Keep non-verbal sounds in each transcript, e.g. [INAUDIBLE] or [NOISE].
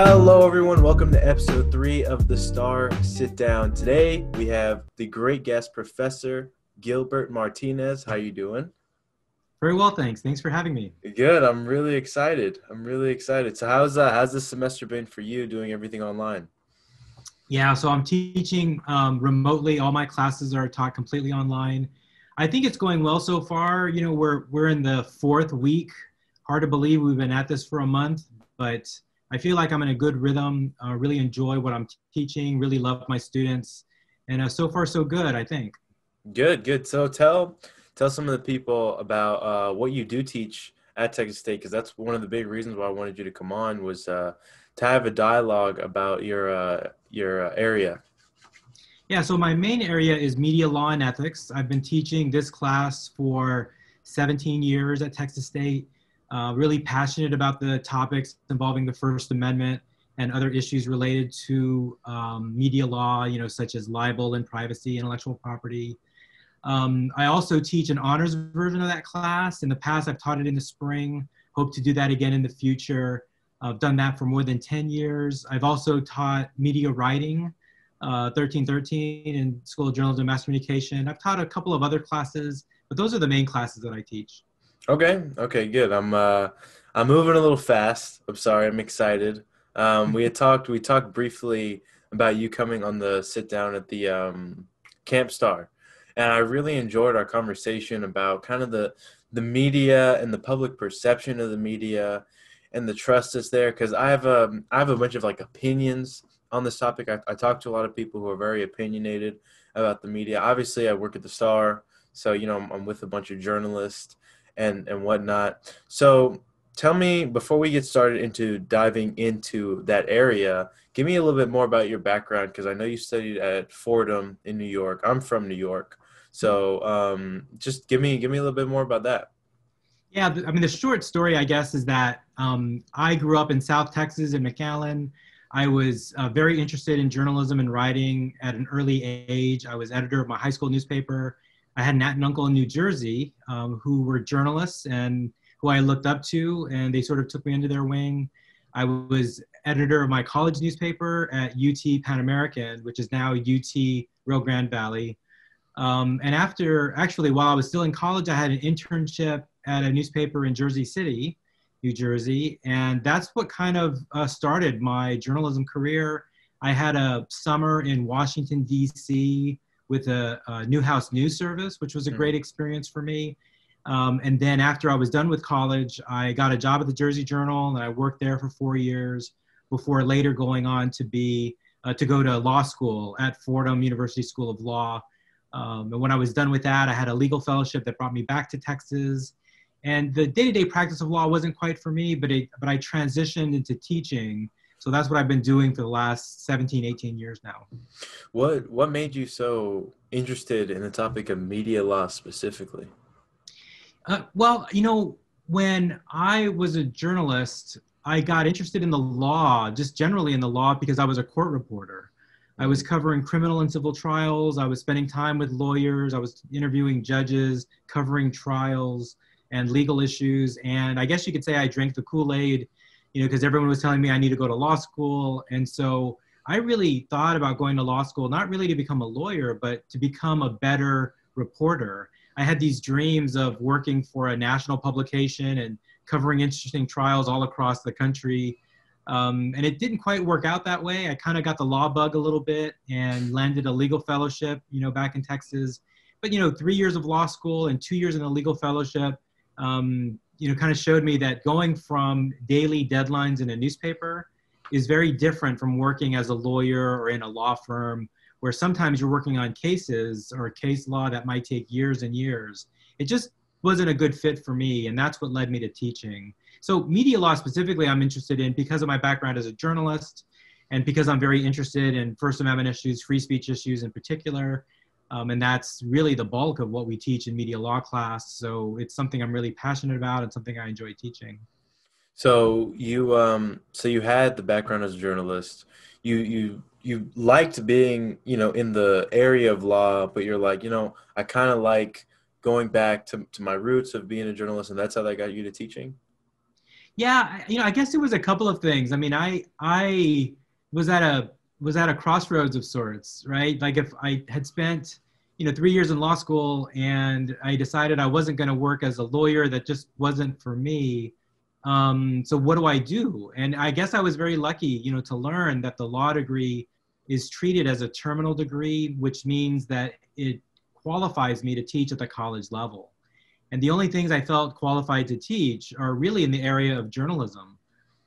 Hello, everyone. Welcome to episode three of the Star Sit Down. Today we have the great guest, Professor Gilbert Martinez. How you doing? Very well, thanks. Thanks for having me. Good. I'm really excited. I'm really excited. So, how's uh, how's this semester been for you? Doing everything online? Yeah, so I'm teaching um, remotely. All my classes are taught completely online. I think it's going well so far. You know, we're we're in the fourth week. Hard to believe we've been at this for a month, but I feel like I'm in a good rhythm. Uh, really enjoy what I'm teaching. Really love my students, and uh, so far so good. I think. Good, good. So tell tell some of the people about uh, what you do teach at Texas State, because that's one of the big reasons why I wanted you to come on was uh, to have a dialogue about your uh, your uh, area. Yeah. So my main area is media law and ethics. I've been teaching this class for 17 years at Texas State uh, really passionate about the topics involving the First Amendment and other issues related to um, media law, you know, such as libel and privacy, intellectual property. Um, I also teach an honors version of that class. In the past, I've taught it in the spring. Hope to do that again in the future. I've done that for more than 10 years. I've also taught media writing, uh, 1313 in School of Journalism and Mass Communication. I've taught a couple of other classes, but those are the main classes that I teach. Okay. Okay. Good. I'm uh, I'm moving a little fast. I'm sorry. I'm excited. Um, we had talked. We talked briefly about you coming on the sit down at the um, Camp Star, and I really enjoyed our conversation about kind of the the media and the public perception of the media and the trust that's there. Because I have a um, have a bunch of like opinions on this topic. I, I talk to a lot of people who are very opinionated about the media. Obviously, I work at the Star, so you know I'm, I'm with a bunch of journalists and and whatnot. So tell me before we get started into diving into that area give me a little bit more about your background because i know you studied at fordham in new york. I'm from new york. So um, just give me give me a little bit more about that. Yeah i mean the short story i guess is that um, i grew up in south texas in mcallen. I was uh, very interested in journalism and writing at an early age. I was editor of my high school newspaper I had an aunt and uncle in New Jersey um, who were journalists and who I looked up to, and they sort of took me under their wing. I was editor of my college newspaper at UT Pan American, which is now UT Rio Grande Valley. Um, and after, actually, while I was still in college, I had an internship at a newspaper in Jersey City, New Jersey. And that's what kind of uh, started my journalism career. I had a summer in Washington, D.C with a, a Newhouse News Service, which was a great mm. experience for me. Um, and then after I was done with college, I got a job at the Jersey Journal, and I worked there for four years before later going on to be uh, to go to law school at Fordham University School of Law. Um, and when I was done with that, I had a legal fellowship that brought me back to Texas. And the day-to-day practice of law wasn't quite for me, but it, but I transitioned into teaching so that's what I've been doing for the last 17, 18 years now. What what made you so interested in the topic of media law specifically? Uh, well, you know, when I was a journalist, I got interested in the law, just generally in the law, because I was a court reporter. I was covering criminal and civil trials. I was spending time with lawyers. I was interviewing judges, covering trials and legal issues. And I guess you could say I drank the Kool Aid you know, because everyone was telling me I need to go to law school. And so I really thought about going to law school, not really to become a lawyer, but to become a better reporter. I had these dreams of working for a national publication and covering interesting trials all across the country. Um, and it didn't quite work out that way. I kind of got the law bug a little bit and landed a legal fellowship, you know, back in Texas. But you know, three years of law school and two years in a legal fellowship, um, you know, kind of showed me that going from daily deadlines in a newspaper is very different from working as a lawyer or in a law firm where sometimes you're working on cases or case law that might take years and years. It just wasn't a good fit for me, and that's what led me to teaching. So, media law specifically, I'm interested in because of my background as a journalist and because I'm very interested in First Amendment issues, free speech issues in particular. Um, and that's really the bulk of what we teach in media law class. So it's something I'm really passionate about and something I enjoy teaching. So you um, so you had the background as a journalist. You you you liked being you know in the area of law, but you're like you know I kind of like going back to to my roots of being a journalist, and that's how that got you to teaching. Yeah, you know, I guess it was a couple of things. I mean, I I was at a was at a crossroads of sorts, right? Like if I had spent, you know, three years in law school and I decided I wasn't going to work as a lawyer, that just wasn't for me. Um, so what do I do? And I guess I was very lucky, you know, to learn that the law degree is treated as a terminal degree, which means that it qualifies me to teach at the college level. And the only things I felt qualified to teach are really in the area of journalism.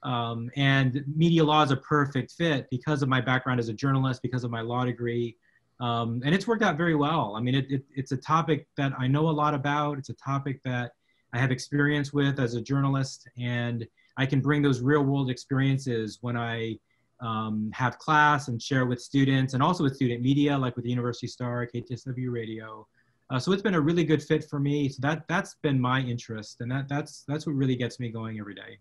Um, and media law is a perfect fit because of my background as a journalist, because of my law degree. Um, and it's worked out very well. I mean, it, it, it's a topic that I know a lot about. It's a topic that I have experience with as a journalist, and I can bring those real world experiences when I um, have class and share with students and also with student media, like with the University Star, KTSW Radio. Uh, so it's been a really good fit for me. So that that's been my interest, and that that's that's what really gets me going every day.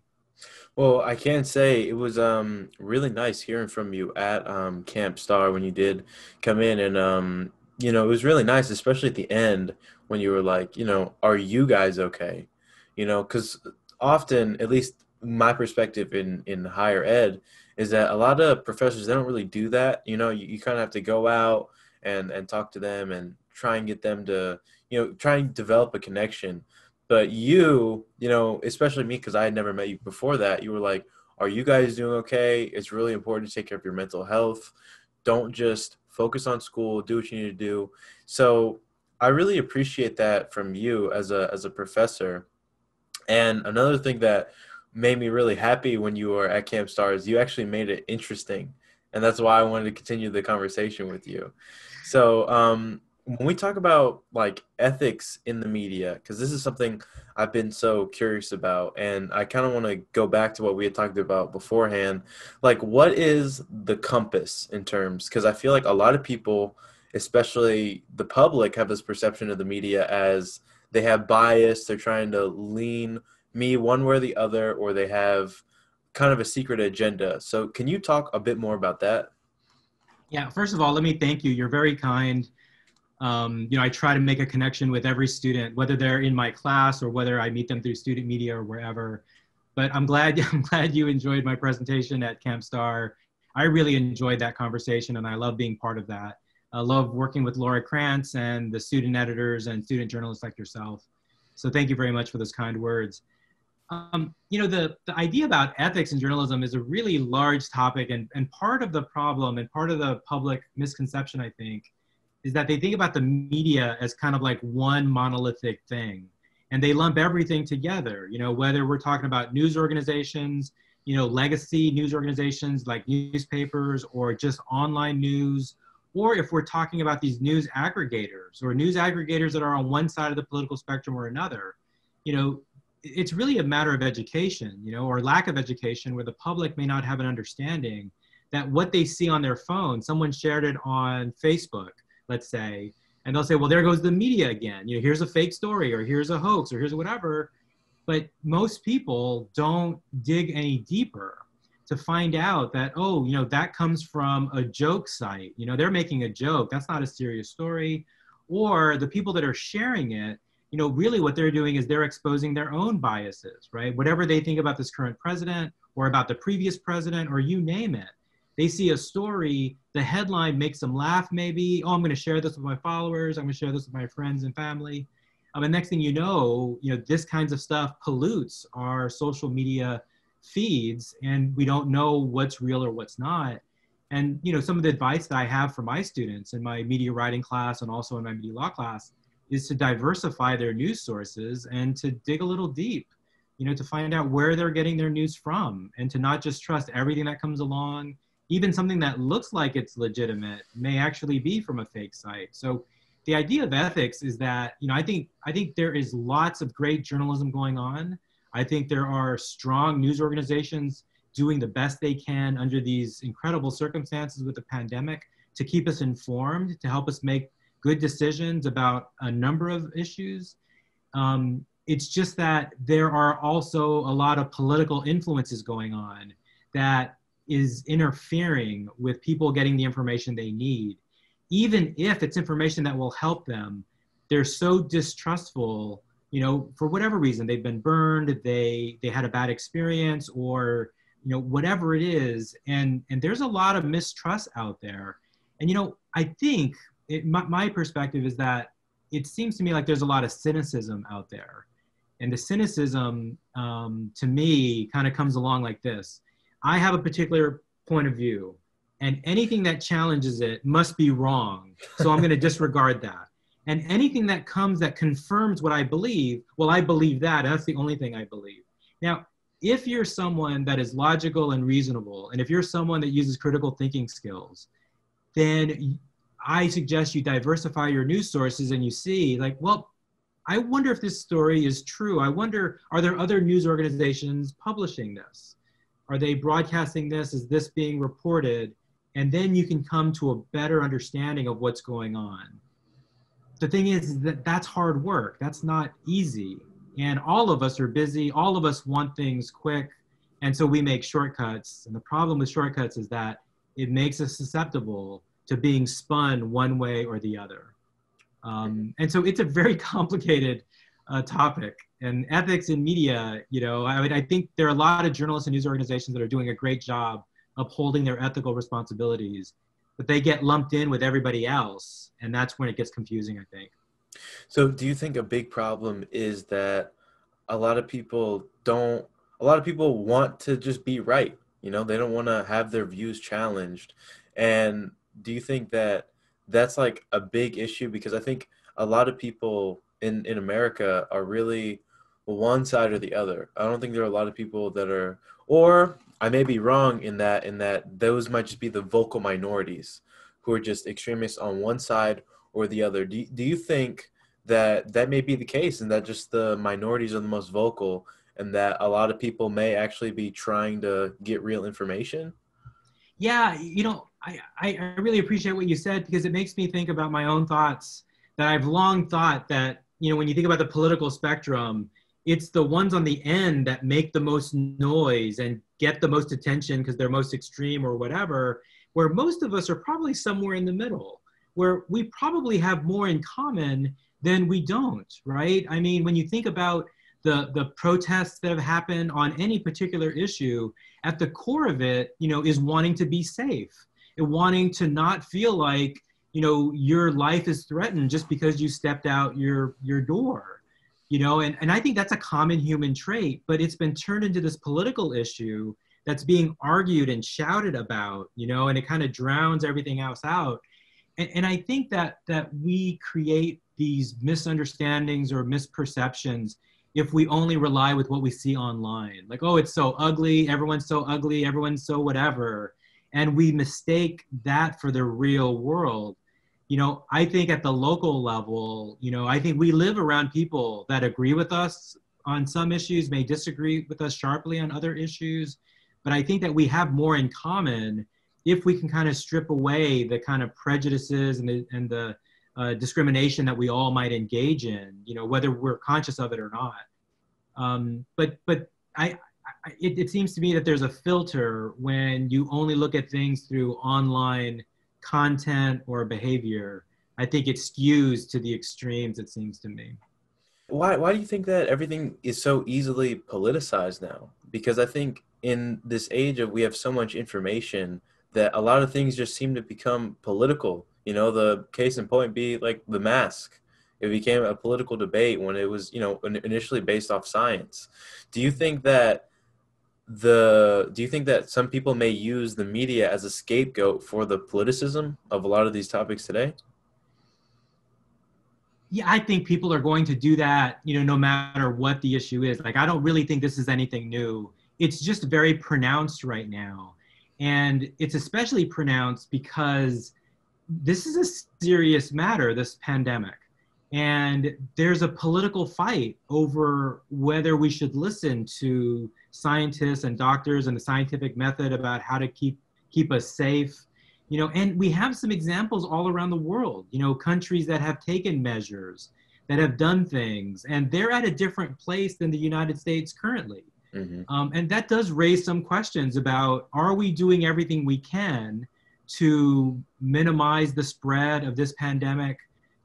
Well, I can't say it was um, really nice hearing from you at um, Camp Star when you did come in, and um, you know it was really nice, especially at the end when you were like, you know, are you guys okay? You know, because often, at least my perspective in in higher ed is that a lot of professors they don't really do that. You know, you, you kind of have to go out and and talk to them and try and get them to you know try and develop a connection but you, you know, especially me, because I had never met you before that, you were like, Are you guys doing okay? It's really important to take care of your mental health. Don't just focus on school, do what you need to do. So I really appreciate that from you as a as a professor. And another thing that made me really happy when you were at Camp Stars, you actually made it interesting. And that's why I wanted to continue the conversation with you. So um, when we talk about like ethics in the media because this is something i've been so curious about and i kind of want to go back to what we had talked about beforehand like what is the compass in terms? Because i feel like a lot of people especially the public have this perception of the media as they have bias they're trying to lean me one way or the other or they have kind of a secret agenda. So can you talk a bit more about that? Yeah first of all let me thank you. You're very kind um, you know, I try to make a connection with every student, whether they're in my class or whether I meet them through student media or wherever. But I'm glad [LAUGHS] I'm glad you enjoyed my presentation at Camp Star. I really enjoyed that conversation, and I love being part of that. I love working with Laura Krantz and the student editors and student journalists like yourself. So thank you very much for those kind words. Um, you know, the, the idea about ethics in journalism is a really large topic, and, and part of the problem and part of the public misconception, I think, is that they think about the media as kind of like one monolithic thing. And they lump everything together you know whether we're talking about news organizations you know legacy news organizations like newspapers or just online news or if we're talking about these news aggregators or news aggregators that are on one side of the political spectrum or another you know it's really a matter of education you know or lack of education where the public may not have an understanding that what they see on their phone someone shared it on facebook let's say, and they'll say, well, there goes the media again. You know, here's a fake story, or here's a hoax, or here's whatever. But most people don't dig any deeper to find out that, oh, you know, that comes from a joke site. You know, they're making a joke. That's not a serious story. Or the people that are sharing it, you know, really what they're doing is they're exposing their own biases, right? Whatever they think about this current president or about the previous president or you name it they see a story, the headline makes them laugh maybe. Oh, I'm going to share this with my followers. I'm going to share this with my friends and family. Um, and next thing you know, you know, this kinds of stuff pollutes our social media feeds and we don't know what's real or what's not. And, you know, some of the advice that I have for my students in my media writing class and also in my media law class is to diversify their news sources and to dig a little deep, you know, to find out where they're getting their news from and to not just trust everything that comes along even something that looks like it's legitimate may actually be from a fake site. So the idea of ethics is that, you know, I think I think there is lots of great journalism going on. I think there are strong news organizations doing the best they can under these incredible circumstances with the pandemic to keep us informed, to help us make good decisions about a number of issues. Um, it's just that there are also a lot of political influences going on that is interfering with people getting the information they need, even if it's information that will help them, they're so distrustful you know, for whatever reason, they've been burned, they they had a bad experience, or you know, whatever it is, and and there's a lot of mistrust out there, and you know, I think it, my, my perspective is that it seems to me like there's a lot of cynicism out there, and the cynicism um, to me kind of comes along like this: I have a particular point of view, and anything that challenges it must be wrong, so I'm going [LAUGHS] to disregard that and anything that comes that confirms what I believe, well, I believe that. That's the only thing I believe. Now, if you're someone that is logical and reasonable, and if you're someone that uses critical thinking skills, then I suggest you diversify your news sources and you see, like, well, I wonder if this story is true. I wonder, are there other news organizations publishing this? Are they broadcasting this? Is this being reported? And then you can come to a better understanding of what's going on the thing is that that's hard work. That's not easy. And all of us are busy. All of us want things quick. And so we make shortcuts. And the problem with shortcuts is that it makes us susceptible to being spun one way or the other. Um, and so it's a very [LAUGHS] complicated uh, topic. And ethics in media, you know, I mean, I think there are a lot of journalists and news organizations that are doing a great job upholding their ethical responsibilities but they get lumped in with everybody else and that's when it gets confusing i think. So do you think a big problem is that a lot of people don't a lot of people want to just be right you know they don't want to have their views challenged. And do you think that that's like a big issue? Because i think a lot of people in in america are really one side or the other i don't think there are a lot of people that are or I may be wrong in that in that those might just be the vocal minorities who are just extremists on one side or the other. Do, do you think that that may be the case and that just the minorities are the most vocal and that a lot of people may actually be trying to get real information? Yeah, you know, I, I really appreciate what you said because it makes me think about my own thoughts that I've long thought that, you know, when you think about the political spectrum, it's the ones on the end that make the most noise and get the most attention because they're most extreme or whatever, where most of us are probably somewhere in the middle, where we probably have more in common than we don't, right? I mean, when you think about the, the protests that have happened on any particular issue, at the core of it, you know, is wanting to be safe and wanting to not feel like, you know, your life is threatened just because you stepped out your, your door you know and, and i think that's a common human trait but it's been turned into this political issue that's being argued and shouted about you know and it kind of drowns everything else out. And, and i think that that we create these misunderstandings or misperceptions if we only rely with what we see online. Like oh it's so ugly everyone's so ugly everyone's so whatever and we mistake that for the real world you know, I think at the local level, you know, I think we live around people that agree with us on some issues, may disagree with us sharply on other issues, but I think that we have more in common if we can kind of strip away the kind of prejudices and the, and the uh, discrimination that we all might engage in, you know, whether we're conscious of it or not. Um, but but I, I it, it seems to me that there's a filter when you only look at things through online content or behavior, I think it skews to the extremes, it seems to me. Why, why do you think that everything is so easily politicized now? Because I think in this age of we have so much information that a lot of things just seem to become political. You know, the case in point be like the mask. It became a political debate when it was, you know, initially based off science. Do you think that the do you think that some people may use the media as a scapegoat for the politicism of a lot of these topics today? Yeah i think people are going to do that you know no matter what the issue is. Like i don't really think this is anything new. It's just very pronounced right now. And it's especially pronounced because this is a serious matter this pandemic and there's a political fight over whether we should listen to scientists and doctors and the scientific method about how to keep keep us safe. You know and we have some examples all around the world you know countries that have taken measures that have done things and they're at a different place than the united states currently. Mm-hmm. um, and that does raise some questions about are we doing everything we can to minimize the spread of this pandemic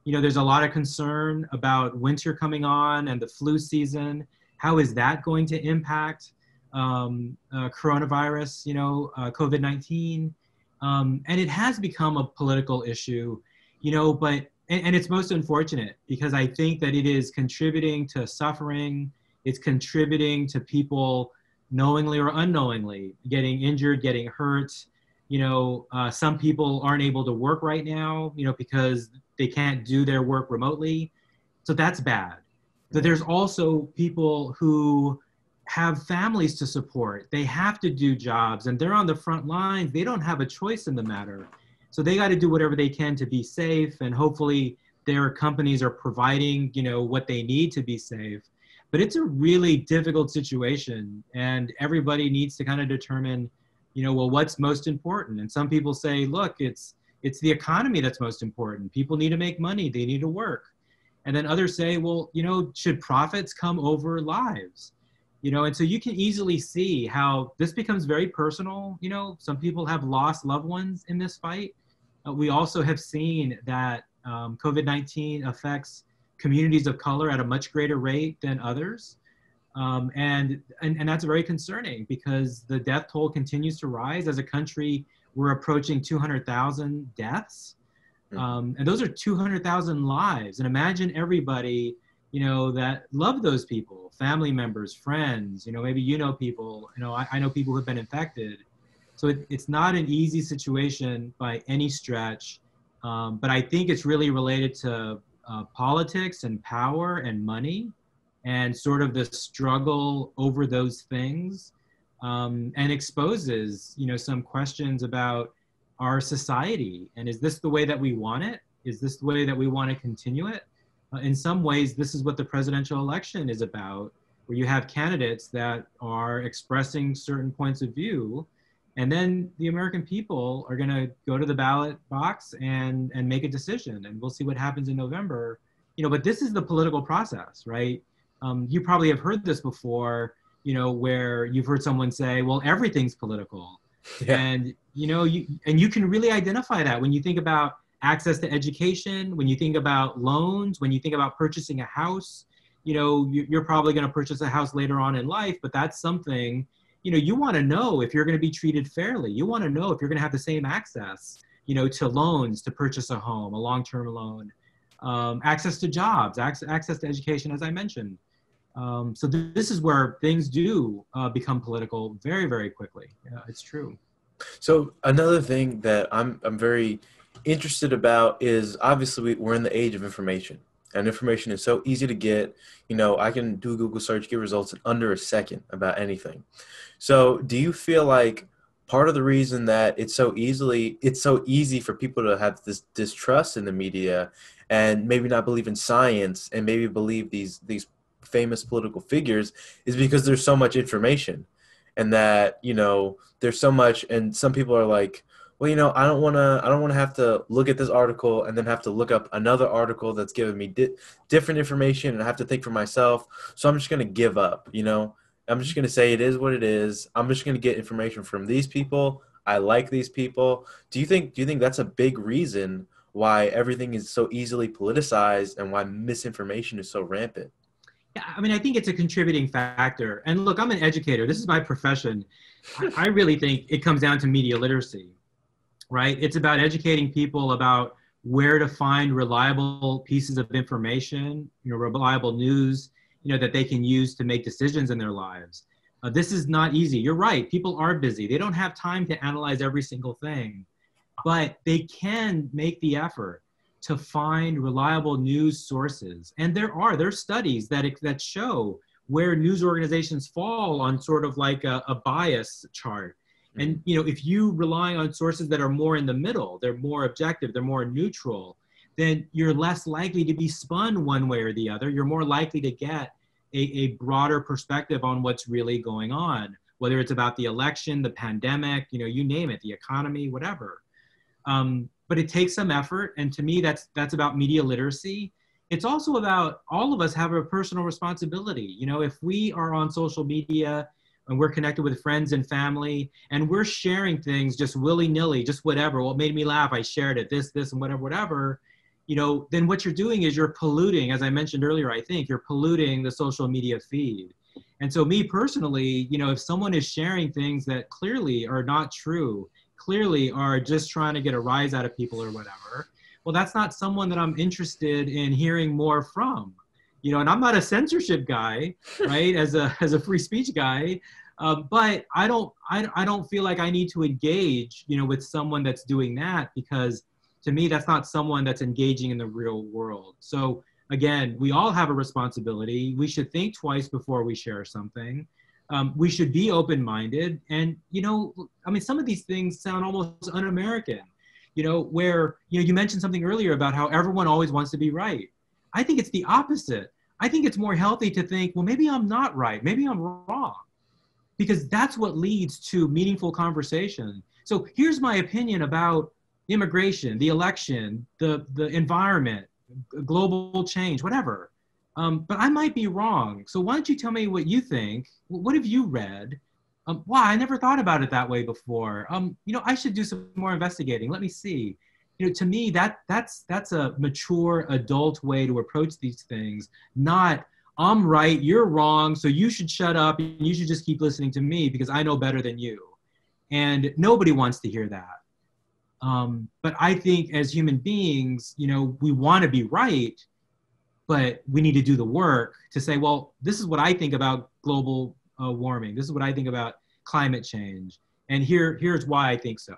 you know, there's a lot of concern about winter coming on and the flu season. How is that going to impact um, uh, coronavirus, you know, uh, COVID 19? Um, and it has become a political issue, you know, but, and, and it's most unfortunate because I think that it is contributing to suffering, it's contributing to people knowingly or unknowingly getting injured, getting hurt. You know, uh, some people aren't able to work right now, you know, because they can't do their work remotely. So that's bad. But there's also people who have families to support. They have to do jobs and they're on the front lines. They don't have a choice in the matter. So they got to do whatever they can to be safe and hopefully their companies are providing, you know, what they need to be safe. But it's a really difficult situation and everybody needs to kind of determine, you know, well what's most important. And some people say, look, it's it's the economy that's most important. People need to make money, they need to work. And then others say, well, you know, should profits come over lives? You know, and so you can easily see how this becomes very personal. You know, some people have lost loved ones in this fight. Uh, we also have seen that um, COVID 19 affects communities of color at a much greater rate than others. Um, and, and, and that's very concerning because the death toll continues to rise as a country we're approaching 200,000 deaths. Hmm. Um, and those are 200,000 lives. And imagine everybody, you know, that love those people, family members, friends, you know, maybe you know people, you know, I, I know people who have been infected. So it, it's not an easy situation by any stretch. Um, but I think it's really related to uh, politics and power and money and sort of the struggle over those things um, and exposes you know some questions about our society. And is this the way that we want it? Is this the way that we want to continue it? Uh, in some ways this is what the presidential election is about where you have candidates that are expressing certain points of view and then the american people are going to go to the ballot box and and make a decision and we'll see what happens in november. You know but this is the political process right? Um, you probably have heard this before you know, where you've heard someone say, well, everything's political. Yeah. And, you know, you, and you can really identify that when you think about access to education, when you think about loans, when you think about purchasing a house, you know, you're probably going to purchase a house later on in life, but that's something, you know, you want to know if you're going to be treated fairly. You want to know if you're going to have the same access, you know, to loans to purchase a home, a long-term loan, um, access to jobs, access, access to education, as I mentioned. Um, so th- this is where things do uh, become political very, very quickly. Yeah, it's true. So another thing that I'm I'm very interested about is obviously we're in the age of information, and information is so easy to get. You know, I can do a Google search, get results in under a second about anything. So, do you feel like part of the reason that it's so easily it's so easy for people to have this distrust in the media and maybe not believe in science and maybe believe these these famous political figures is because there's so much information and that you know there's so much and some people are like well you know i don't want to i don't want to have to look at this article and then have to look up another article that's giving me di- different information and i have to think for myself. So i'm just going to give up you know? I'm just going to say it is what it is. I'm just going to get information from these people. I like these people. Do you think do you think that's a big reason why everything is so easily politicized and why misinformation is so rampant I mean, I think it's a contributing factor. And look, I'm an educator. This is my profession. I really think it comes down to media literacy, right? It's about educating people about where to find reliable pieces of information, you know, reliable news, you know, that they can use to make decisions in their lives. Uh, this is not easy. You're right. People are busy. They don't have time to analyze every single thing, but they can make the effort to find reliable news sources. And there are, there are studies that, that show where news organizations fall on sort of like a, a bias chart. Mm-hmm. And you know, if you rely on sources that are more in the middle, they're more objective, they're more neutral, then you're less likely to be spun one way or the other. You're more likely to get a, a broader perspective on what's really going on, whether it's about the election, the pandemic, you know, you name it, the economy, whatever. Um, but it takes some effort and to me that's that's about media literacy it's also about all of us have a personal responsibility you know if we are on social media and we're connected with friends and family and we're sharing things just willy-nilly just whatever what made me laugh i shared it this this and whatever whatever you know, then what you're doing is you're polluting, as I mentioned earlier, I think you're polluting the social media feed. And so, me personally, you know, if someone is sharing things that clearly are not true, clearly are just trying to get a rise out of people or whatever, well, that's not someone that I'm interested in hearing more from. You know, and I'm not a censorship guy, [LAUGHS] right? as a as a free speech guy, uh, but I don't I, I don't feel like I need to engage, you know, with someone that's doing that because to me that's not someone that's engaging in the real world. So again, we all have a responsibility. We should think twice before we share something. Um, we should be open-minded, and you know, I mean, some of these things sound almost un-American. You know, where you know you mentioned something earlier about how everyone always wants to be right. I think it's the opposite. I think it's more healthy to think, well, maybe I'm not right. Maybe I'm wrong because that's what leads to meaningful conversation. So here's my opinion about immigration, the election, the, the environment, global change, whatever. Um, but I might be wrong. So why don't you tell me what you think? What have you read? Um, wow, I never thought about it that way before. Um, you know, I should do some more investigating. Let me see. You know, to me, that that's that's a mature adult way to approach these things, not I'm right, you're wrong, so you should shut up and you should just keep listening to me because I know better than you. And nobody wants to hear that. Um, but I think as human beings, you know, we want to be right, but we need to do the work to say, well, this is what I think about global uh, warming. This is what I think about climate change. And here, here's why I think so.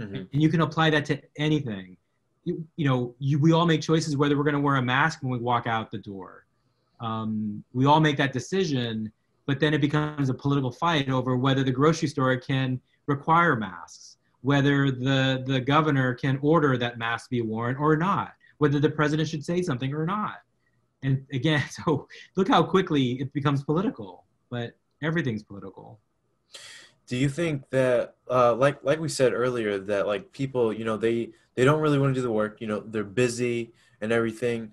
Mm-hmm. And you can apply that to anything. You, you know, you, we all make choices whether we're going to wear a mask when we walk out the door um, we all make that decision, but then it becomes a political fight over whether the grocery store can require masks, whether the, the governor can order that mask be worn or not, whether the president should say something or not. And again, [LAUGHS] so look how quickly it becomes political, but everything's political. Do you think that, uh, like like we said earlier, that like people, you know, they they don't really want to do the work. You know, they're busy and everything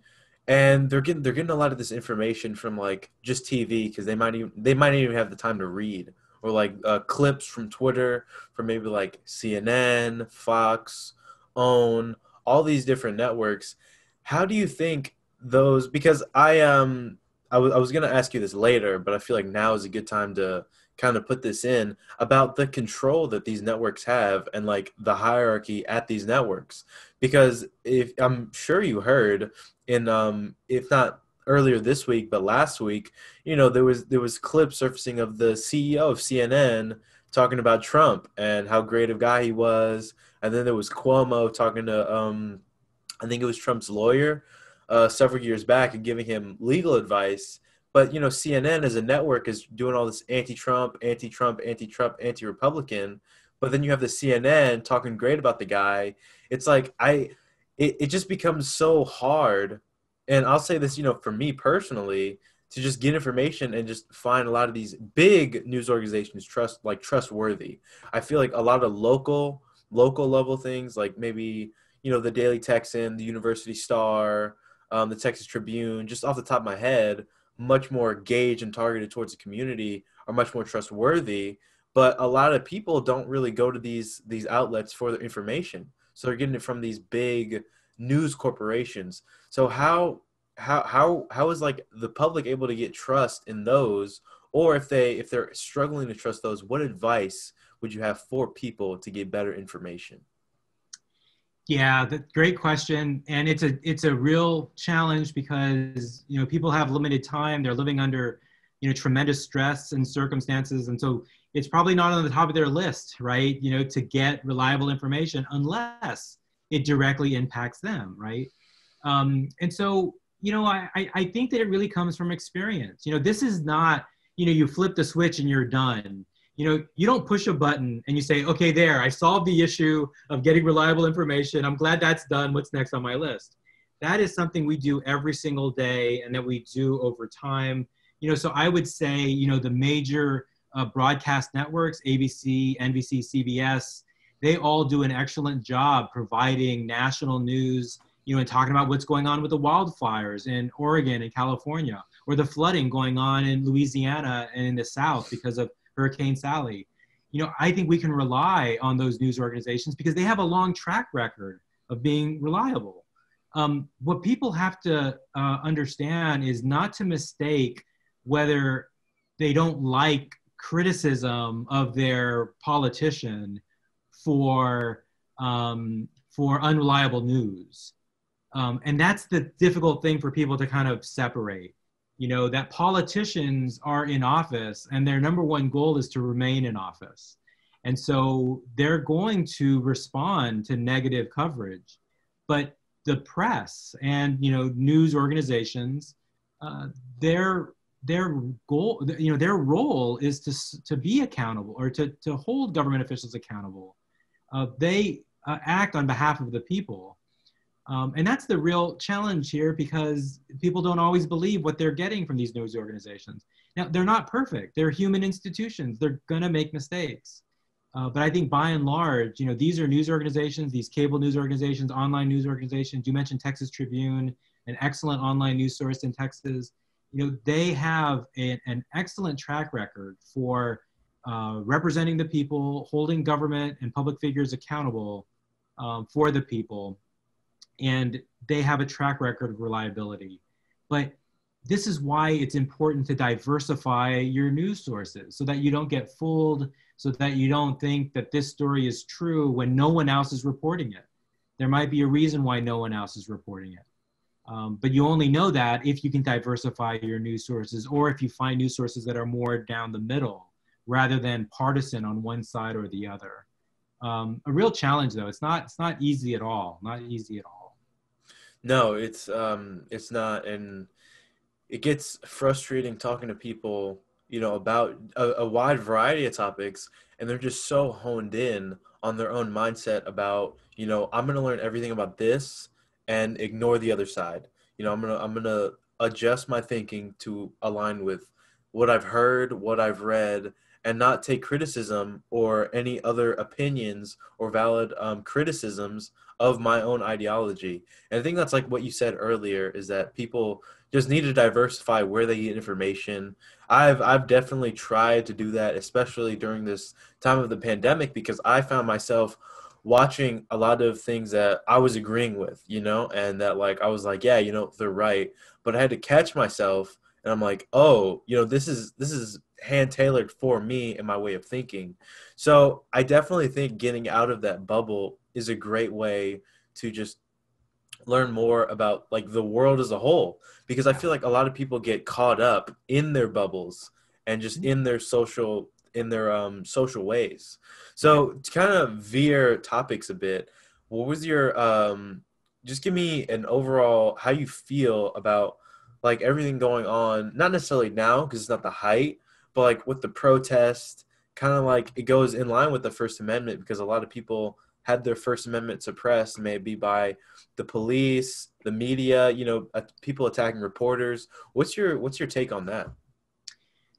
and they're getting they're getting a lot of this information from like just TV because they might even they might even have the time to read or like uh, clips from Twitter from maybe like CNN, Fox, OWN, all these different networks. How do you think those? Because I um I, w- I was gonna ask you this later, but I feel like now is a good time to kind of put this in about the control that these networks have and like the hierarchy at these networks because if i'm sure you heard in um, if not earlier this week, but last week, you know, there was there was clip surfacing of the CEO of CNN talking about Trump and how great of guy he was, and then there was Cuomo talking to um, I think it was Trump's lawyer uh, several years back and giving him legal advice. But you know, CNN as a network is doing all this anti-Trump, anti-Trump, anti-Trump, anti-Republican. But then you have the CNN talking great about the guy. It's like I it, it just becomes so hard and i'll say this you know for me personally to just get information and just find a lot of these big news organizations trust like trustworthy i feel like a lot of local local level things like maybe you know the daily texan the university star um, the texas tribune just off the top of my head much more engaged and targeted towards the community are much more trustworthy. But a lot of people don't really go to these these outlets for their information. So they're getting it from these big news corporations. So how how how how is like the public able to get trust in those? Or if they if they're struggling to trust those what advice would you have for people to get better information yeah great question and it's a it's a real challenge because you know people have limited time they're living under you know tremendous stress and circumstances and so it's probably not on the top of their list, right? You know, to get reliable information unless it directly impacts them, right? Um, and so, you know, I, I think that it really comes from experience. You know, this is not, you know, you flip the switch and you're done. You know, you don't push a button and you say, okay, there, I solved the issue of getting reliable information. I'm glad that's done. What's next on my list? That is something we do every single day and that we do over time. You know, so I would say, you know, the major uh, broadcast networks, ABC, NBC, CBS, they all do an excellent job providing national news, you know, and talking about what's going on with the wildfires in Oregon and California, or the flooding going on in Louisiana and in the South because of Hurricane Sally. You know, I think we can rely on those news organizations because they have a long track record of being reliable. um, what people have to uh, understand is not to mistake whether they don't like criticism of their politician for um, for unreliable news. Um, and that's the difficult thing for people to kind of separate. You know, that politicians are in office and their number one goal is to remain in office. And so they're going to respond to negative coverage. But the press and, you know, news organizations, uh, their their goal, you know, their role is to, to be accountable or to, to hold government officials accountable. Uh, they uh, act on behalf of the people. Um, and that's the real challenge here because people don't always believe what they're getting from these news organizations. Now, they're not perfect. They're human institutions. They're going to make mistakes. Uh, but I think by and large, you know, these are news organizations, these cable news organizations, online news organizations. You mentioned Texas Tribune, an excellent online news source in Texas. You know, they have a, an excellent track record for uh, representing the people, holding government and public figures accountable um, for the people and they have a track record of reliability. But this is why it's important to diversify your news sources so that you don't get fooled, so that you don't think that this story is true when no one else is reporting it. There might be a reason why no one else is reporting it. Um, but you only know that if you can diversify your news sources or if you find news sources that are more down the middle rather than partisan on one side or the other. Um, a real challenge though. It's not, it's not easy at all, not easy at all. No, it's um, it's not, and it gets frustrating talking to people, you know, about a, a wide variety of topics, and they're just so honed in on their own mindset about, you know, I'm gonna learn everything about this and ignore the other side. You know, I'm gonna I'm gonna adjust my thinking to align with what I've heard, what I've read, and not take criticism or any other opinions or valid um, criticisms of my own ideology. And I think that's like what you said earlier is that people just need to diversify where they get information. I've I've definitely tried to do that, especially during this time of the pandemic, because I found myself watching a lot of things that I was agreeing with, you know, and that like I was like, yeah, you know, they're right, but I had to catch myself, and I'm like, oh, you know, this is this is hand tailored for me and my way of thinking. So I definitely think getting out of that bubble is a great way to just learn more about like the world as a whole. Because i feel like a lot of people get caught up in their bubbles and just in their social in their um social ways. So to kind of veer topics a bit what was your um just give me an overall how you feel about like everything going on not necessarily now because it's not the height but like with the protest kind of like it goes in line with the first amendment because a lot of people had their First Amendment suppressed, maybe by the police, the media, you know, people attacking reporters. What's your what's your take on that?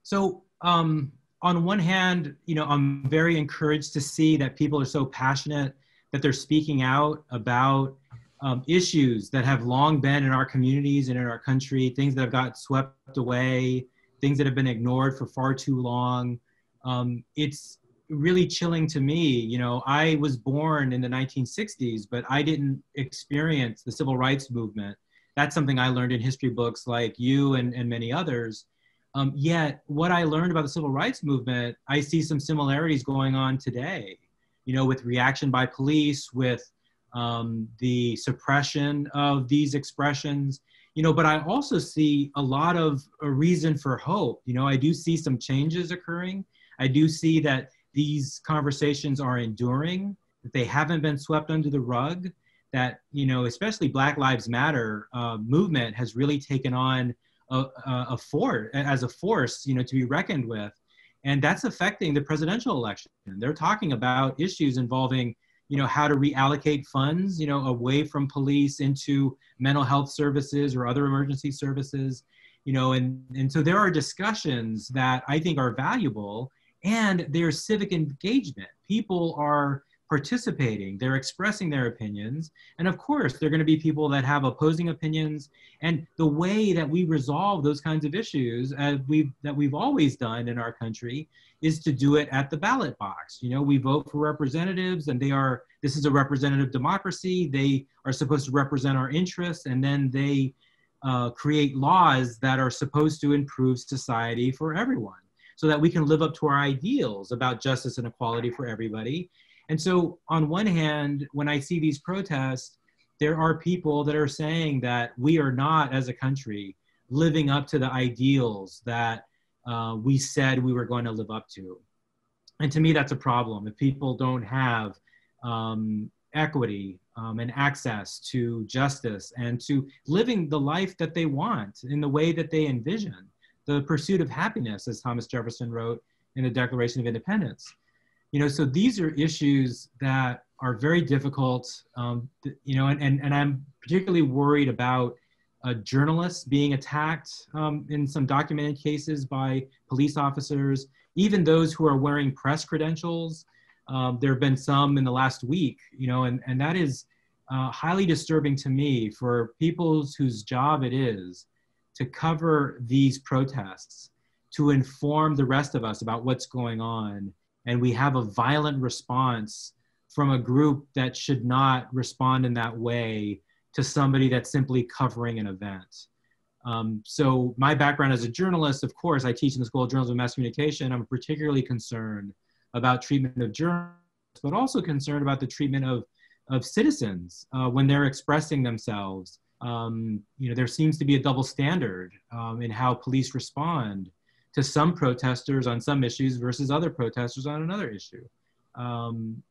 So, um, on one hand, you know, I'm very encouraged to see that people are so passionate that they're speaking out about um, issues that have long been in our communities and in our country, things that have got swept away, things that have been ignored for far too long. Um, it's really chilling to me. You know, I was born in the 1960s, but I didn't experience the civil rights movement. That's something I learned in history books like you and, and many others. Um, yet, what I learned about the civil rights movement, I see some similarities going on today, you know, with reaction by police, with um, the suppression of these expressions, you know, but I also see a lot of a reason for hope. You know, I do see some changes occurring. I do see that these conversations are enduring, that they haven't been swept under the rug, that, you know, especially Black Lives Matter uh, movement has really taken on a, a, a force, as a force, you know, to be reckoned with. And that's affecting the presidential election. They're talking about issues involving, you know, how to reallocate funds, you know, away from police into mental health services or other emergency services, you know, and, and so there are discussions that I think are valuable and there's civic engagement. People are participating, they're expressing their opinions. And of course, there are going to be people that have opposing opinions. And the way that we resolve those kinds of issues, as we've, that we've always done in our country, is to do it at the ballot box. You know, we vote for representatives, and they are, this is a representative democracy. They are supposed to represent our interests, and then they uh, create laws that are supposed to improve society for everyone so that we can live up to our ideals about justice and equality for everybody and so, on one hand, when I see these protests, there are people that are saying that we are not, as a country, living up to the ideals that uh, we said we were going to live up to. And to me, that's a problem. If people don't have um, equity um, and access to justice and to living the life that they want in the way that they envision, the pursuit of happiness, as Thomas Jefferson wrote in the Declaration of Independence you know so these are issues that are very difficult um, you know and, and, and i'm particularly worried about journalists being attacked um, in some documented cases by police officers even those who are wearing press credentials. Um, there have been some in the last week you know and, and that is uh, highly disturbing to me for people whose job it is to cover these protests to inform the rest of us about what's going on and we have a violent response from a group that should not respond in that way to somebody that's simply covering an event. Um, so my background as a journalist, of course, I teach in the School of Journalism and Mass Communication. I'm particularly concerned about treatment of journalists, but also concerned about the treatment of, of citizens uh, when they're expressing themselves. Um, you know, there seems to be a double standard um, in how police respond to some protesters on some issues versus other protesters on another issue. Um,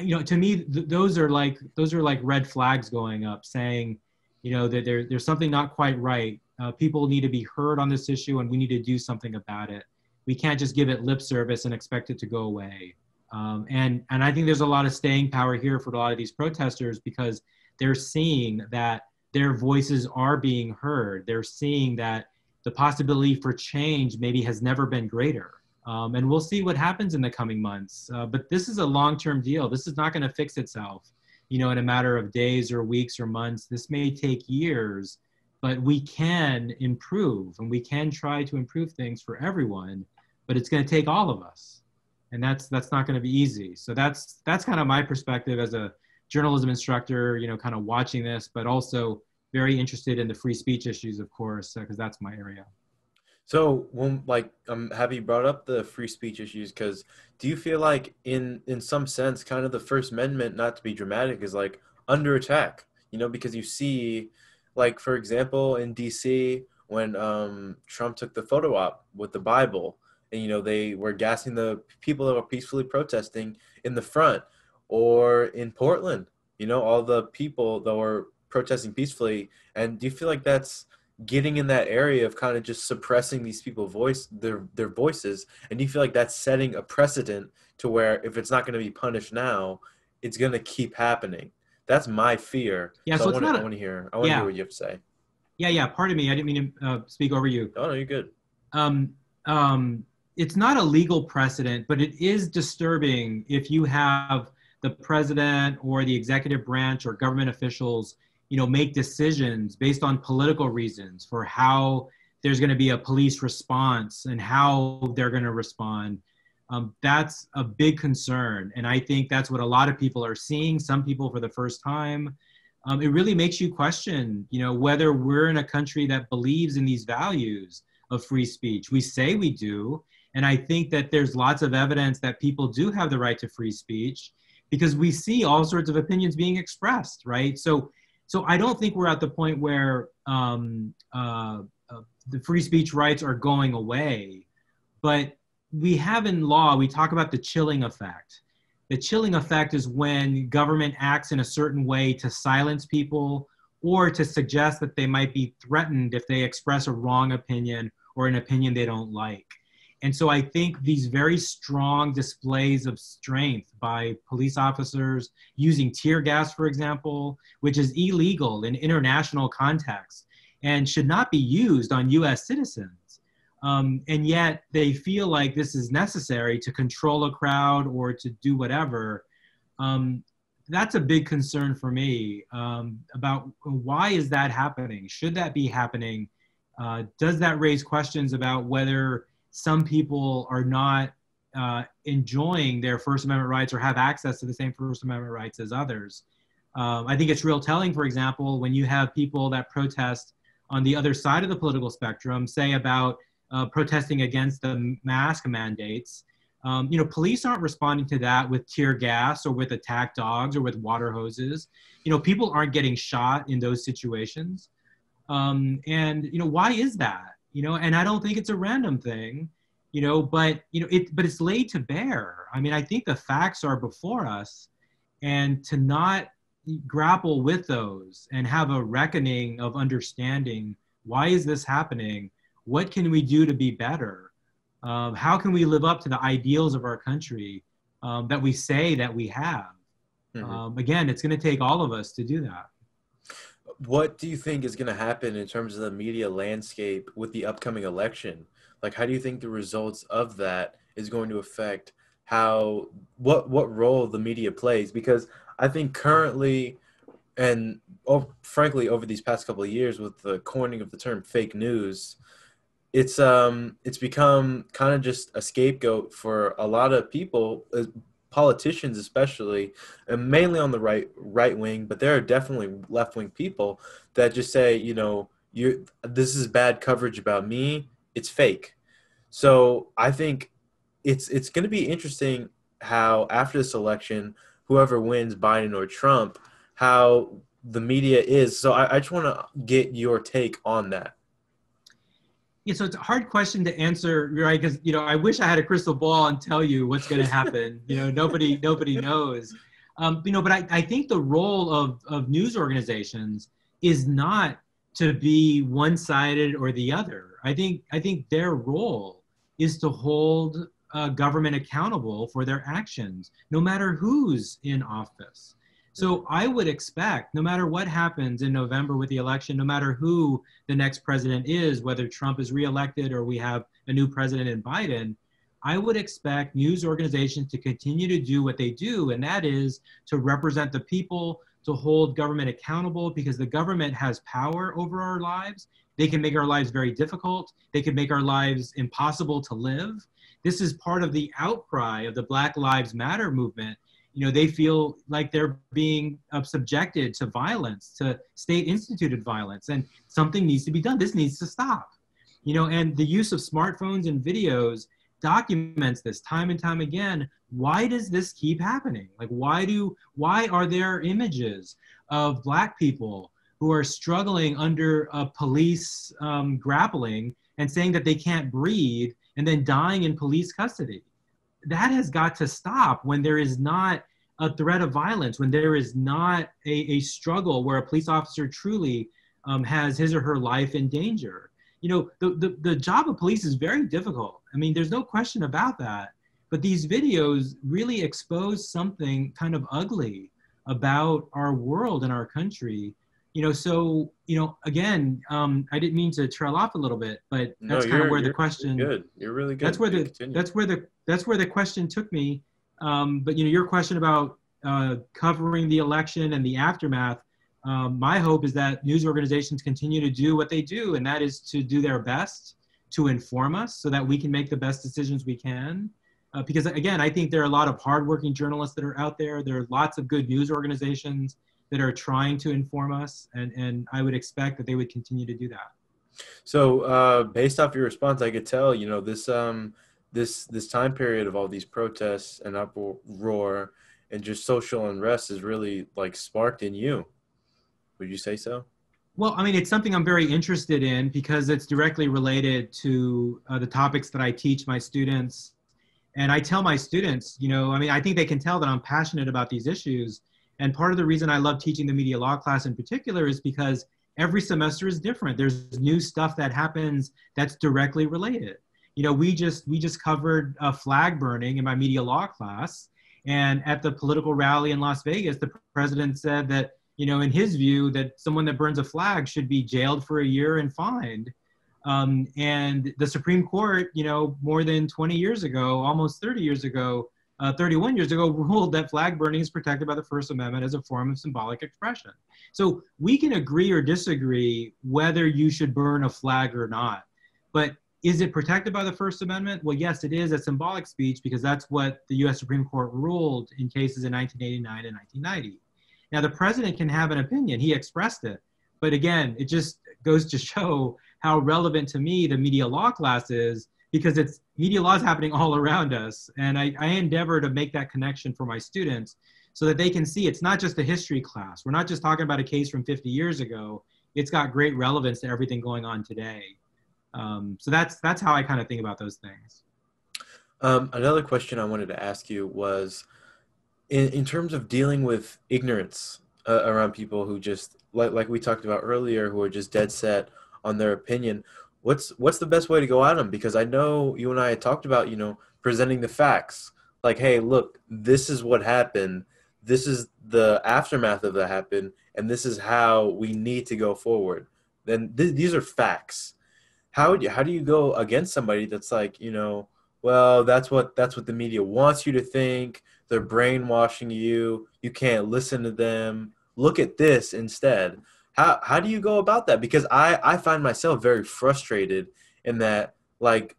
you know, to me, th- those are like those are like red flags going up, saying, you know, that there, there's something not quite right. Uh, people need to be heard on this issue, and we need to do something about it. We can't just give it lip service and expect it to go away. Um, and and I think there's a lot of staying power here for a lot of these protesters because they're seeing that their voices are being heard. They're seeing that the possibility for change maybe has never been greater. Um, and we'll see what happens in the coming months. Uh, but this is a long-term deal. This is not going to fix itself, you know, in a matter of days or weeks or months. This may take years, but we can improve and we can try to improve things for everyone. But it's going to take all of us, and that's that's not going to be easy. So that's that's kind of my perspective as a journalism instructor, you know, kind of watching this, but also very interested in the free speech issues, of course, because uh, that's my area. So, when like I'm happy you brought up the free speech issues because do you feel like in in some sense, kind of the First Amendment, not to be dramatic, is like under attack? You know, because you see, like for example, in D.C. when um, Trump took the photo op with the Bible, and you know they were gassing the people that were peacefully protesting in the front, or in Portland, you know, all the people that were protesting peacefully. And do you feel like that's getting in that area of kind of just suppressing these people voice their their voices? And do you feel like that's setting a precedent to where if it's not going to be punished now, it's going to keep happening? That's my fear. Yeah, so, so I want to hear. I want to yeah. hear what you have to say. Yeah, yeah. Pardon me. I didn't mean to uh, speak over you. Oh no, you're good. Um, um, it's not a legal precedent, but it is disturbing if you have the president or the executive branch or government officials you know make decisions based on political reasons for how there's going to be a police response and how they're going to respond um, that's a big concern. And i think that's what a lot of people are seeing some people for the first time. Um, it really makes you question you know whether we're in a country that believes in these values of free speech. We say we do and i think that there's lots of evidence that people do have the right to free speech because we see all sorts of opinions being expressed right? So so I don't think we're at the point where um, uh, uh, the free speech rights are going away, but we have in law, we talk about the chilling effect. The chilling effect is when government acts in a certain way to silence people or to suggest that they might be threatened if they express a wrong opinion or an opinion they don't like. And so I think these very strong displays of strength by police officers using tear gas, for example, which is illegal in international context and should not be used on US citizens. Um, and yet they feel like this is necessary to control a crowd or to do whatever. Um, that's a big concern for me um, about why is that happening? Should that be happening? Uh, does that raise questions about whether some people are not uh, enjoying their First Amendment rights or have access to the same First Amendment rights as others? Um, I think it's real telling, for example, when you have people that protest on the other side of the political spectrum, say about uh, protesting against the mask mandates, um, you know, police aren't responding to that with tear gas or with attack dogs or with water hoses. You know, people aren't getting shot in those situations. Um, and you know, why is that? You know, and I don't think it's a random thing. You know, but you know, it but it's laid to bear. I mean, I think the facts are before us, and to not grapple with those and have a reckoning of understanding why is this happening? What can we do to be better? Um, how can we live up to the ideals of our country um, that we say that we have? Mm-hmm. Um, again, it's going to take all of us to do that. What do you think is going to happen in terms of the media landscape with the upcoming election? Like, how do you think the results of that is going to affect how what what role the media plays? Because I think currently, and oh, frankly, over these past couple of years, with the coining of the term fake news, it's um it's become kind of just a scapegoat for a lot of people uh, politicians especially and mainly on the right right wing but there are definitely left wing people that just say you know you this is bad coverage about me. It's fake. So i think it's it's going to be interesting how after this election whoever wins biden or trump how the media is. So i, I just want to get your take on that yeah, so it's a hard question to answer, right? Because you know, I wish I had a crystal ball and tell you what's going [LAUGHS] to happen. you know, nobody nobody knows. Um, you know, but I, I think the role of of news organizations is not to be one-sided or the other. I think I think their role is to hold uh, government accountable for their actions, no matter who's in office. So I would expect, no matter what happens in November with the election, no matter who the next president is, whether Trump is reelected or we have a new president in Biden, I would expect news organizations to continue to do what they do, and that is to represent the people, to hold government accountable, because the government has power over our lives. They can make our lives very difficult. They can make our lives impossible to live. This is part of the outcry of the Black Lives Matter movement you know they feel like they're being uh, subjected to violence to state instituted violence and something needs to be done. This needs to stop. You know and the use of smartphones and videos documents this time and time again. Why does this keep happening? Like why do why are there images of black people who are struggling under a police um, grappling and saying that they can't breathe and then dying in police custody? That has got to stop when there is not a threat of violence, when there is not a, a struggle where a police officer truly um, has his or her life in danger. You know, the, the, the job of police is very difficult. I mean, there's no question about that. But these videos really expose something kind of ugly about our world and our country. You know, so you know, again, um, I didn't mean to trail off a little bit, but that's no, kind of where the question. Good, you're really good. That's where the continue. that's where the that's where the question took me um, but you know, your question about uh, covering the election and the aftermath. Um, my hope is that news organizations continue to do what they do, and that is to do their best to inform us so that we can make the best decisions we can. Uh, because again, I think there are a lot of hardworking journalists that are out there. There are lots of good news organizations that are trying to inform us, and, and I would expect that they would continue to do that. So, uh, based off your response, I could tell, you know, this um, this this time period of all these protests and uproar and just social unrest is really like sparked in you. Would you say so? Well, I mean, it's something I'm very interested in because it's directly related to uh, the topics that I teach my students. And I tell my students, you know, I mean, I think they can tell that I'm passionate about these issues. And part of the reason I love teaching the media law class in particular is because every semester is different. There's new stuff that happens that's directly related you know, we just we just covered a flag burning in my media law class, and at the political rally in Las Vegas, the president said that you know, in his view, that someone that burns a flag should be jailed for a year and fined. Um, and the Supreme Court, you know, more than 20 years ago, almost 30 years ago, uh, 31 years ago [LAUGHS] ruled that flag burning is protected by the First Amendment as a form of symbolic expression. So we can agree or disagree whether you should burn a flag or not. But is it protected by the First Amendment? Well, yes, it is a symbolic speech because that's what the US Supreme Court ruled in cases in 1989 and 1990. Now, the president can have an opinion, he expressed it. But again, it just goes to [LAUGHS] show how relevant to me the media law class is because it's media law is happening all around us. And I, I endeavor to make that connection for my students so that they can see it's not just a history class. We're not just talking about a case from 50 years ago. It's got great relevance to everything going on today. Um, so that's that's how I kind of think about those things. Um, another question I wanted to ask you was, in in terms of dealing with ignorance uh, around people who just like like we talked about earlier, who are just dead set on their opinion what's what's the best way to go at them? Because I know you and I had talked about you know presenting the facts. Like, hey, look, this is what happened. This is the aftermath of that happened, and this is how we need to go forward. Then th- these are facts. How do you, how do you go against somebody that's like you know, well, that's what that's what the media wants you to think. They're brainwashing you. You can't listen to them. Look at this instead how how do you go about that because i i find myself very frustrated in that like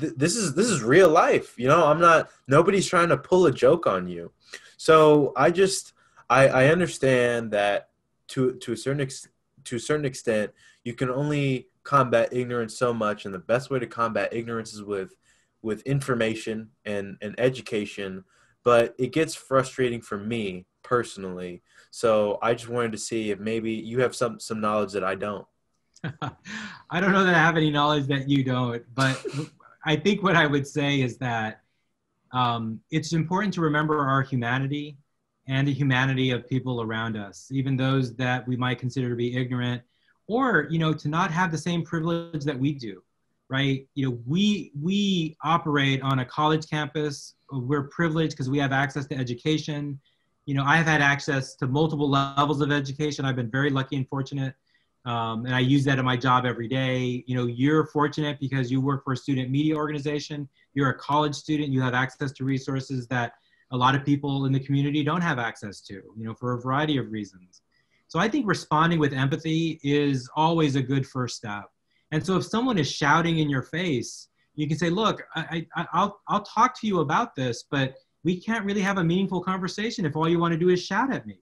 th- this is this is real life you know i'm not nobody's trying to pull a joke on you so i just i i understand that to to a certain ex- to a certain extent you can only combat ignorance so much and the best way to combat ignorance is with with information and and education but it gets frustrating for me personally so I just wanted to see if maybe you have some some knowledge that I don't. [LAUGHS] I don't know that I have any knowledge that you don't, but I think what I would say is that um, it's important to remember our humanity and the humanity of people around us, even those that we might consider to be ignorant, or you know, to not have the same privilege that we do, right? You know, we we operate on a college campus. We're privileged because we have access to education you know, I've had access to multiple levels of education. I've been very lucky and fortunate. Um, and I use that in my job every day. You know, you're fortunate because you work for a student media organization. You're a college student. You have access to resources that a lot of people in the community don't have access to, you know, for a variety of reasons. So I think responding with empathy is always a good first step. And so if someone is shouting in your face, you can say, look, I, I, I'll, I'll talk to you about this, but we can't really have a meaningful conversation if all you want to do is shout at me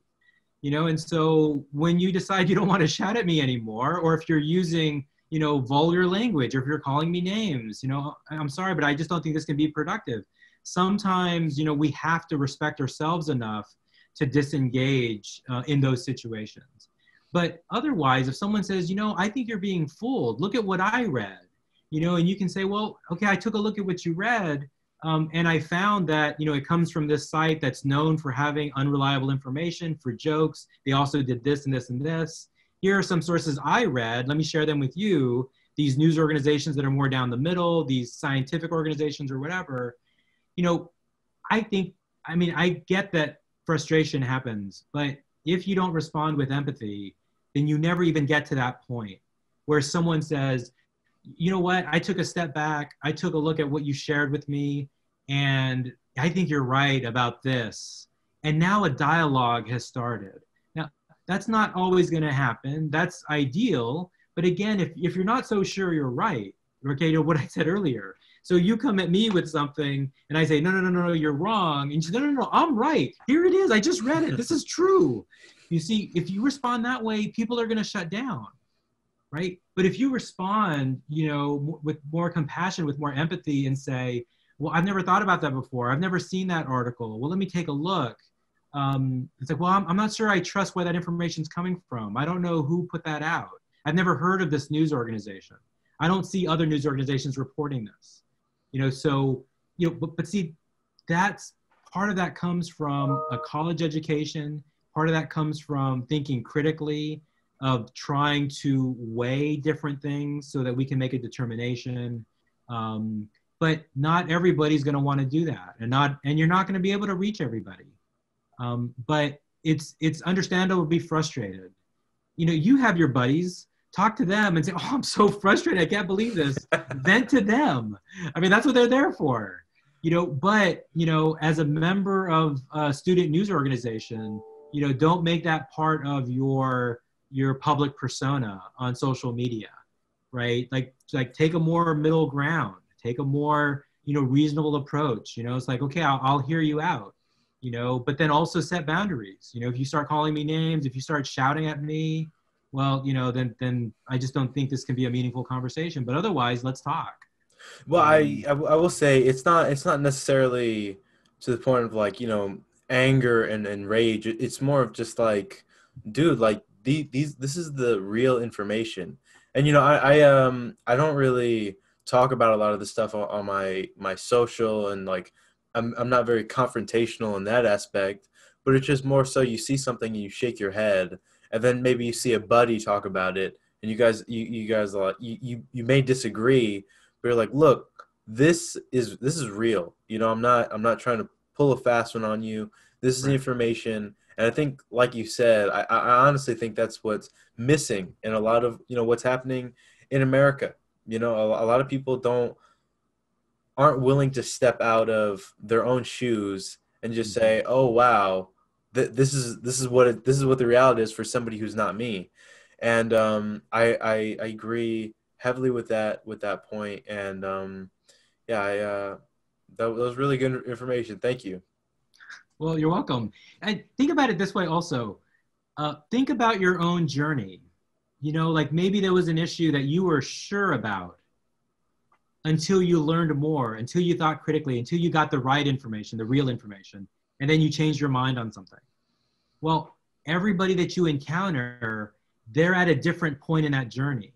you know and so when you decide you don't want to shout at me anymore or if you're using you know vulgar language or if you're calling me names you know i'm sorry but i just don't think this can be productive sometimes you know we have to respect ourselves enough to disengage uh, in those situations but otherwise if someone says you know i think you're being fooled look at what i read you know and you can say well okay i took a look at what you read um, and I found that, you know, it comes from this site that's known for having unreliable information for jokes. They also did this and this and this. Here are some sources I read. Let me share them with you. These news organizations that are more down the middle, these scientific organizations or whatever. You know, I think, I mean, I get that frustration happens, but if you don't respond with empathy, then you never even get to that point where someone says, you know what, I took a step back. I took a look at what you shared with me and I think you're right about this. And now a dialogue has started. Now, that's not always going to happen. That's ideal. But again, if, if you're not so sure you're right, okay, you know what I said earlier. So you come at me with something and I say, no, no, no, no, you're wrong. And you say, no, no, no, I'm right. Here it is. I just read it. This is true. You see, if you respond that way, people are going to shut down, right? But if you respond, you know, with more compassion, with more empathy and say, well, I've never thought about that before. I've never seen that article. Well, let me take a look. Um, it's like, well, I'm, I'm not sure I trust where that information is coming from. I don't know who put that out. I've never heard of this news organization. I don't see other news organizations reporting this. You know, so, you know, but, but see, that's part of that comes from a college education. Part of that comes from thinking critically, of trying to weigh different things so that we can make a determination. Um, but not everybody's going to want to do that and not and you're not going to be able to reach everybody um, but it's it's understandable to be frustrated you know you have your buddies talk to them and say oh i'm so frustrated i can't believe this [LAUGHS] vent to them i mean that's what they're there for you know, but you know, as a member of a student news organization, you know, don't make that part of your your public persona on social media, right? Like like take a more middle ground, take a more you know reasonable approach. You know, it's like okay, I'll, I'll hear you out, you know, but then also set boundaries. You know, if you start calling me names, if you start shouting at me, well, you know, then then I just don't think this can be a meaningful conversation. But otherwise, let's talk. Well, I, I I will say it's not it's not necessarily to the point of like you know anger and, and rage. It's more of just like, dude, like the, these this is the real information. And you know, I, I um I don't really talk about a lot of the stuff on, on my my social and like I'm I'm not very confrontational in that aspect, but it's just more so you see something and you shake your head and then maybe you see a buddy talk about it and you guys you, you guys are you, you you may disagree but you're like look this is this is real you know i'm not i'm not trying to pull a fast one on you this is right. information and i think like you said I, I honestly think that's what's missing in a lot of you know what's happening in america you know a, a lot of people don't aren't willing to step out of their own shoes and just mm-hmm. say oh wow this is this is what it, this is what the reality is for somebody who's not me, and um, I, I, I agree heavily with that with that point, and um, yeah, I, uh, that, that was really good information. Thank you. Well, you're welcome. And think about it this way also. Uh, think about your own journey. You know, like maybe there was an issue that you were sure about until you learned more, until you thought critically, until you got the right information, the real information and then you changed your mind on something. Well, everybody that you encounter, they're at a different point in that journey.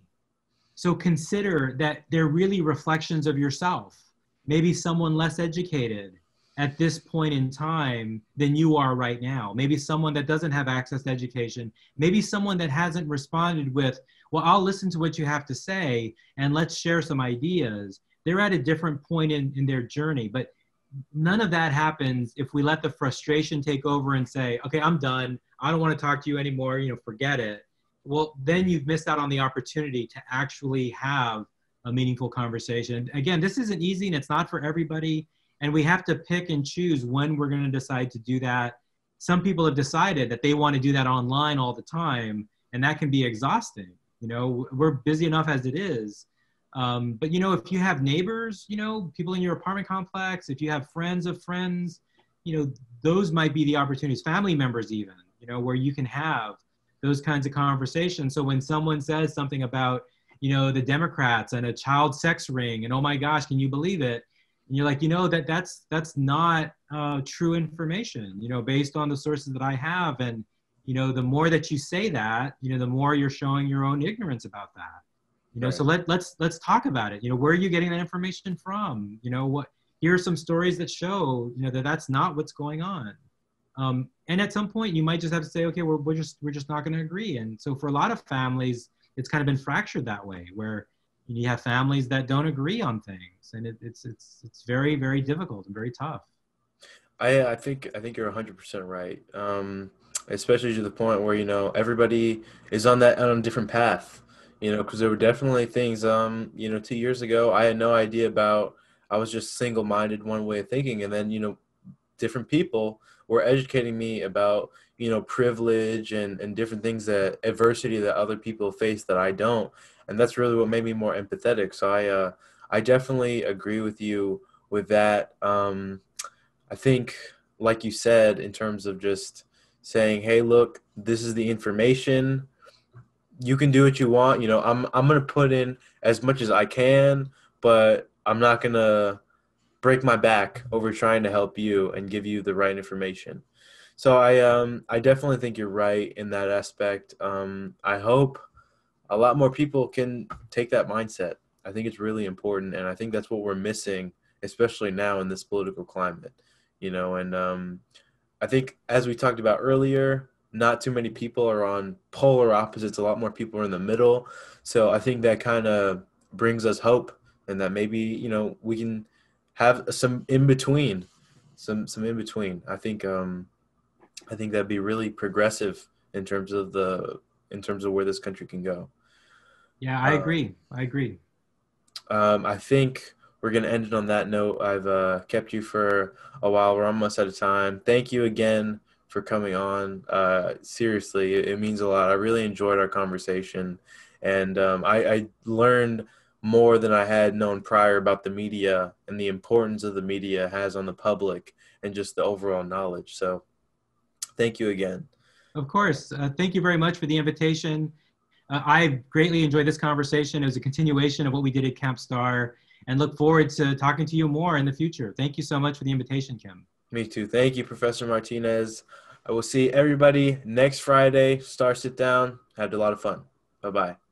So consider that they're really reflections of yourself. Maybe someone less educated at this point in time than you are right now. Maybe someone that doesn't have access to education. Maybe someone that hasn't responded with, well, I'll listen to what you have to say and let's share some ideas. They're at a different point in, in their journey. But none of that happens if we let the frustration take over and say, okay, I'm done. I don't want to talk to you anymore. You know, forget it. Well, then you've missed out on the opportunity to actually have a meaningful conversation. Again, this isn't easy and it's not for everybody. And we have to pick and choose when we're going to decide to do that. Some people have decided that they want to do that online all the time, and that can be exhausting. You know, we're busy enough as it is um, but you know, if you have neighbors, you know, people in your apartment complex, if you have friends of friends, you know, those might be the opportunities, family members even, you know, where you can have those kinds of conversations. So when someone says something about, you know, the Democrats and a child sex ring, and oh my gosh, can you believe it? And you're like, you know, that that's that's not uh, true information, you know, based on the sources that I have. And you know, the more that you say that, you know, the more you're showing your own ignorance about that you know right. so let, let's let's talk about it. You know where are you getting that information from? You know what here are some stories that show you know that that's not what's going on. Um, and at some point you might just have to say okay we're, we're just we're just not going to agree. And so for a lot of families it's kind of been fractured that way where you have families that don't agree on things. And it, it's it's it's very very difficult and very tough. I i think i think you're 100% right. Um especially to the point where you know everybody is on that on a different path you know, because there were definitely things, um, you know, two years ago I had no idea about. I was just single minded, one way of thinking, and then you know, different people were educating me about you know privilege and and different things that adversity that other people face that I don't, and that's really what made me more empathetic. So I uh, I definitely agree with you with that. Um, I think, like you said, in terms of just saying, "Hey, look, this is the information." You can do what you want. You know, I'm I'm gonna put in as much as I can, but I'm not gonna break my back over trying to help you and give you the right information. So I um I definitely think you're right in that aspect. Um, I hope a lot more people can take that mindset. I think it's really important, and I think that's what we're missing, especially now in this political climate. You know, and um, I think as we talked about earlier, not too many people are on polar opposites. A lot more people are in the middle. So I think that kind of brings us hope, and that maybe you know we can have some in between, some some in between. I think um, I think that'd be really progressive in terms of the in terms of where this country can go. Yeah, I uh, agree. I agree. Um, I think we're gonna end it on that note. I've uh, kept you for a while. We're almost out of time. Thank you again for coming on. Uh, seriously, it, it, means a lot. I really enjoyed our conversation, and um, I, I learned more than I had known prior about the media and the importance of the media has on the public and just the overall knowledge. So, thank you again. Of course. Uh, thank you very much for the invitation. Uh, I greatly enjoyed this conversation. It was a continuation of what we did at Camp Star and look forward to talking to you more in the future. Thank you so much for the invitation, Kim. Me too. Thank you, Professor Martinez. I will see everybody next Friday. Star Sit Down. Had a lot of fun. Bye bye.